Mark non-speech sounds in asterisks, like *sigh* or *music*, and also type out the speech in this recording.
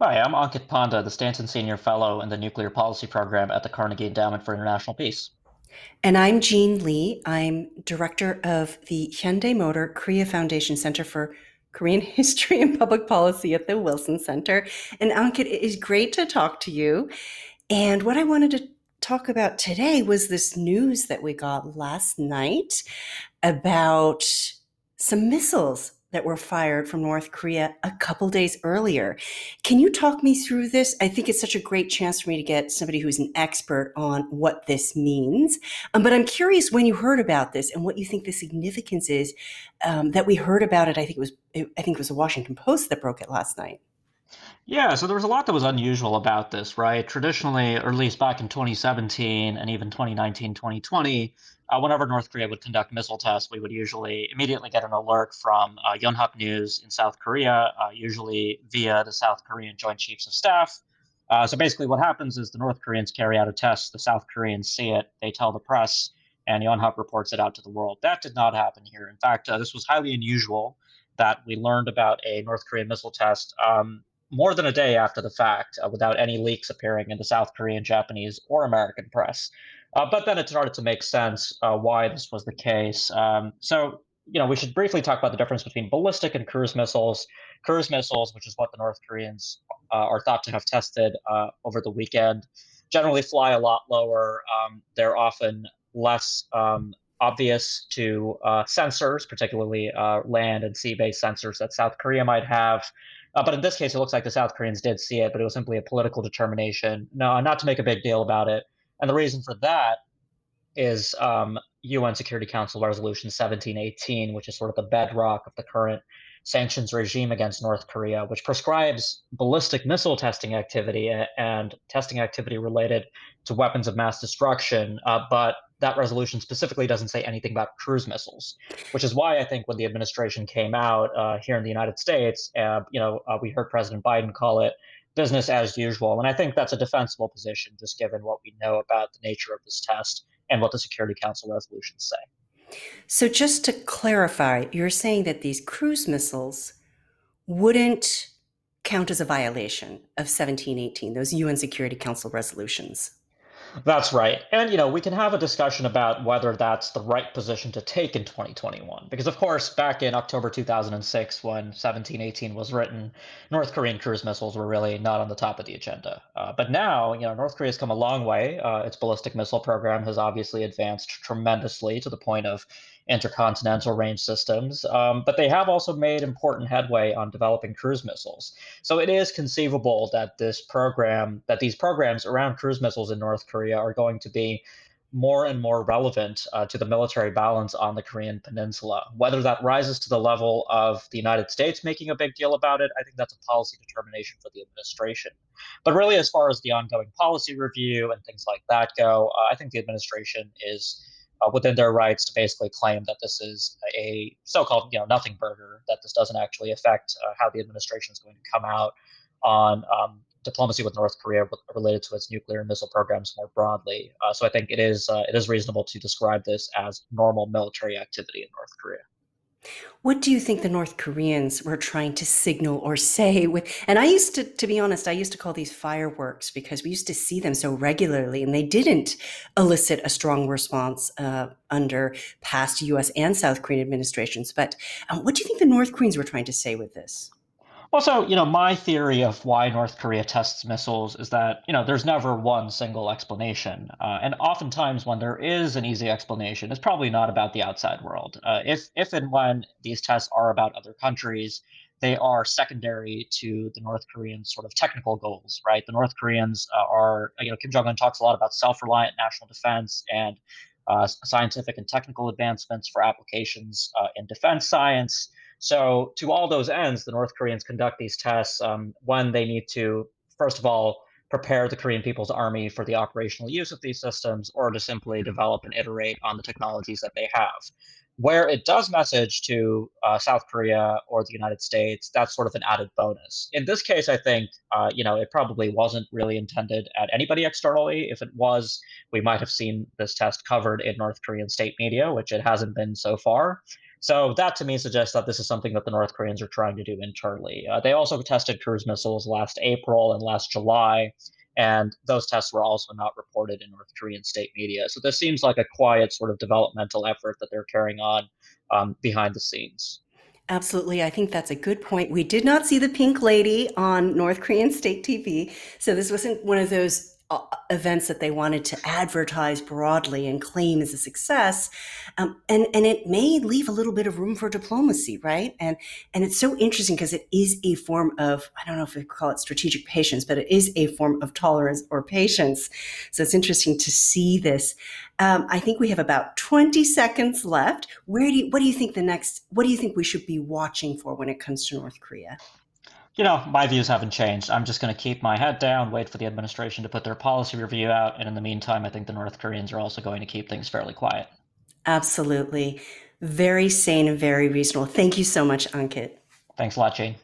Hi, I'm Ankit Panda, the Stanton Senior Fellow in the Nuclear Policy Program at the Carnegie Endowment for International Peace. And I'm Jean Lee. I'm director of the Hyundai Motor Korea Foundation Center for Korean *laughs* History and Public Policy at the Wilson Center. And Ankit, it is great to talk to you. And what I wanted to talk about today was this news that we got last night about some missiles that were fired from North Korea a couple days earlier. Can you talk me through this? I think it's such a great chance for me to get somebody who's an expert on what this means. Um, but I'm curious when you heard about this and what you think the significance is um, that we heard about it. I think it was I think it was the Washington Post that broke it last night. Yeah, so there was a lot that was unusual about this, right? Traditionally, or at least back in 2017 and even 2019, 2020, uh, whenever North Korea would conduct missile tests, we would usually immediately get an alert from uh, Yonhap News in South Korea, uh, usually via the South Korean Joint Chiefs of Staff. Uh, so basically, what happens is the North Koreans carry out a test, the South Koreans see it, they tell the press, and Yonhap reports it out to the world. That did not happen here. In fact, uh, this was highly unusual that we learned about a North Korean missile test um, more than a day after the fact, uh, without any leaks appearing in the South Korean, Japanese, or American press. Uh, but then it started to make sense uh, why this was the case. Um, so, you know, we should briefly talk about the difference between ballistic and cruise missiles. Cruise missiles, which is what the North Koreans uh, are thought to have tested uh, over the weekend, generally fly a lot lower. Um, they're often less um, obvious to uh, sensors, particularly land and sea based sensors that South Korea might have. Uh, but in this case, it looks like the South Koreans did see it, but it was simply a political determination, no, not to make a big deal about it. And the reason for that is um, UN Security Council Resolution 1718, which is sort of the bedrock of the current sanctions regime against North Korea, which prescribes ballistic missile testing activity and testing activity related to weapons of mass destruction, uh, but that resolution specifically doesn't say anything about cruise missiles, which is why I think when the administration came out uh, here in the United States, uh, you know, uh, we heard President Biden call it business as usual, and I think that's a defensible position, just given what we know about the nature of this test and what the Security Council resolutions say. So, just to clarify, you're saying that these cruise missiles wouldn't count as a violation of 1718, those UN Security Council resolutions. That's right. And, you know, we can have a discussion about whether that's the right position to take in 2021. Because, of course, back in October 2006, when 1718 was written, North Korean cruise missiles were really not on the top of the agenda. Uh, but now, you know, North Korea has come a long way. Uh, its ballistic missile program has obviously advanced tremendously to the point of intercontinental range systems, um, but they have also made important headway on developing cruise missiles. So it is conceivable that this program, that these programs around cruise missiles in North Korea are going to be more and more relevant uh, to the military balance on the Korean Peninsula. Whether that rises to the level of the United States making a big deal about it, I think that's a policy determination for the administration. But really, as far as the ongoing policy review and things like that go, uh, I think the administration is uh, within their rights to basically claim that this is a so-called you know nothing burger that this doesn't actually affect uh, how the administration is going to come out on um, diplomacy with North Korea related to its nuclear and missile programs more broadly. Uh, so I think it is uh, it is reasonable to describe this as normal military activity in North Korea. What do you think the North Koreans were trying to signal or say with and I used to to be honest, I used to call these fireworks because we used to see them so regularly and they didn't elicit a strong response uh, under past US and South Korean administrations. But um, what do you think the North Koreans were trying to say with this? Also, you know, my theory of why North Korea tests missiles is that, you know, there's never one single explanation. Uh, and oftentimes when there is an easy explanation, it's probably not about the outside world. Uh, if, if and when these tests are about other countries, they are secondary to the North Korean sort of technical goals, right? The North Koreans uh, are, you know, Kim Jong un talks a lot about self reliant national defense and uh, scientific and technical advancements for applications uh, in defense science. So, to all those ends, the North Koreans conduct these tests um, when they need to, first of all, prepare the Korean People's Army for the operational use of these systems, or to simply develop and iterate on the technologies that they have. Where it does message to uh, South Korea or the United States, that's sort of an added bonus. In this case, I think uh, you know it probably wasn't really intended at anybody externally. If it was, we might have seen this test covered in North Korean state media, which it hasn't been so far. So that to me suggests that this is something that the North Koreans are trying to do internally. Uh, they also tested cruise missiles last April and last July, and those tests were also not reported in North Korean state media. So this seems like a quiet sort of developmental effort that they're carrying on um, behind the scenes. Absolutely. I think that's a good point. We did not see the pink lady on North Korean state TV. So this wasn't one of those events that they wanted to advertise broadly and claim as a success. Um, and, and it may leave a little bit of room for diplomacy, right? And, and it's so interesting because it is a form of, I don't know if we call it strategic patience, but it is a form of tolerance or patience. So it's interesting to see this. Um, I think we have about 20 seconds left. Where do you, what do you think the next, what do you think we should be watching for when it comes to North Korea? You know, my views haven't changed. I'm just going to keep my head down, wait for the administration to put their policy review out. And in the meantime, I think the North Koreans are also going to keep things fairly quiet. Absolutely. Very sane and very reasonable. Thank you so much, Ankit. Thanks a lot, Jane.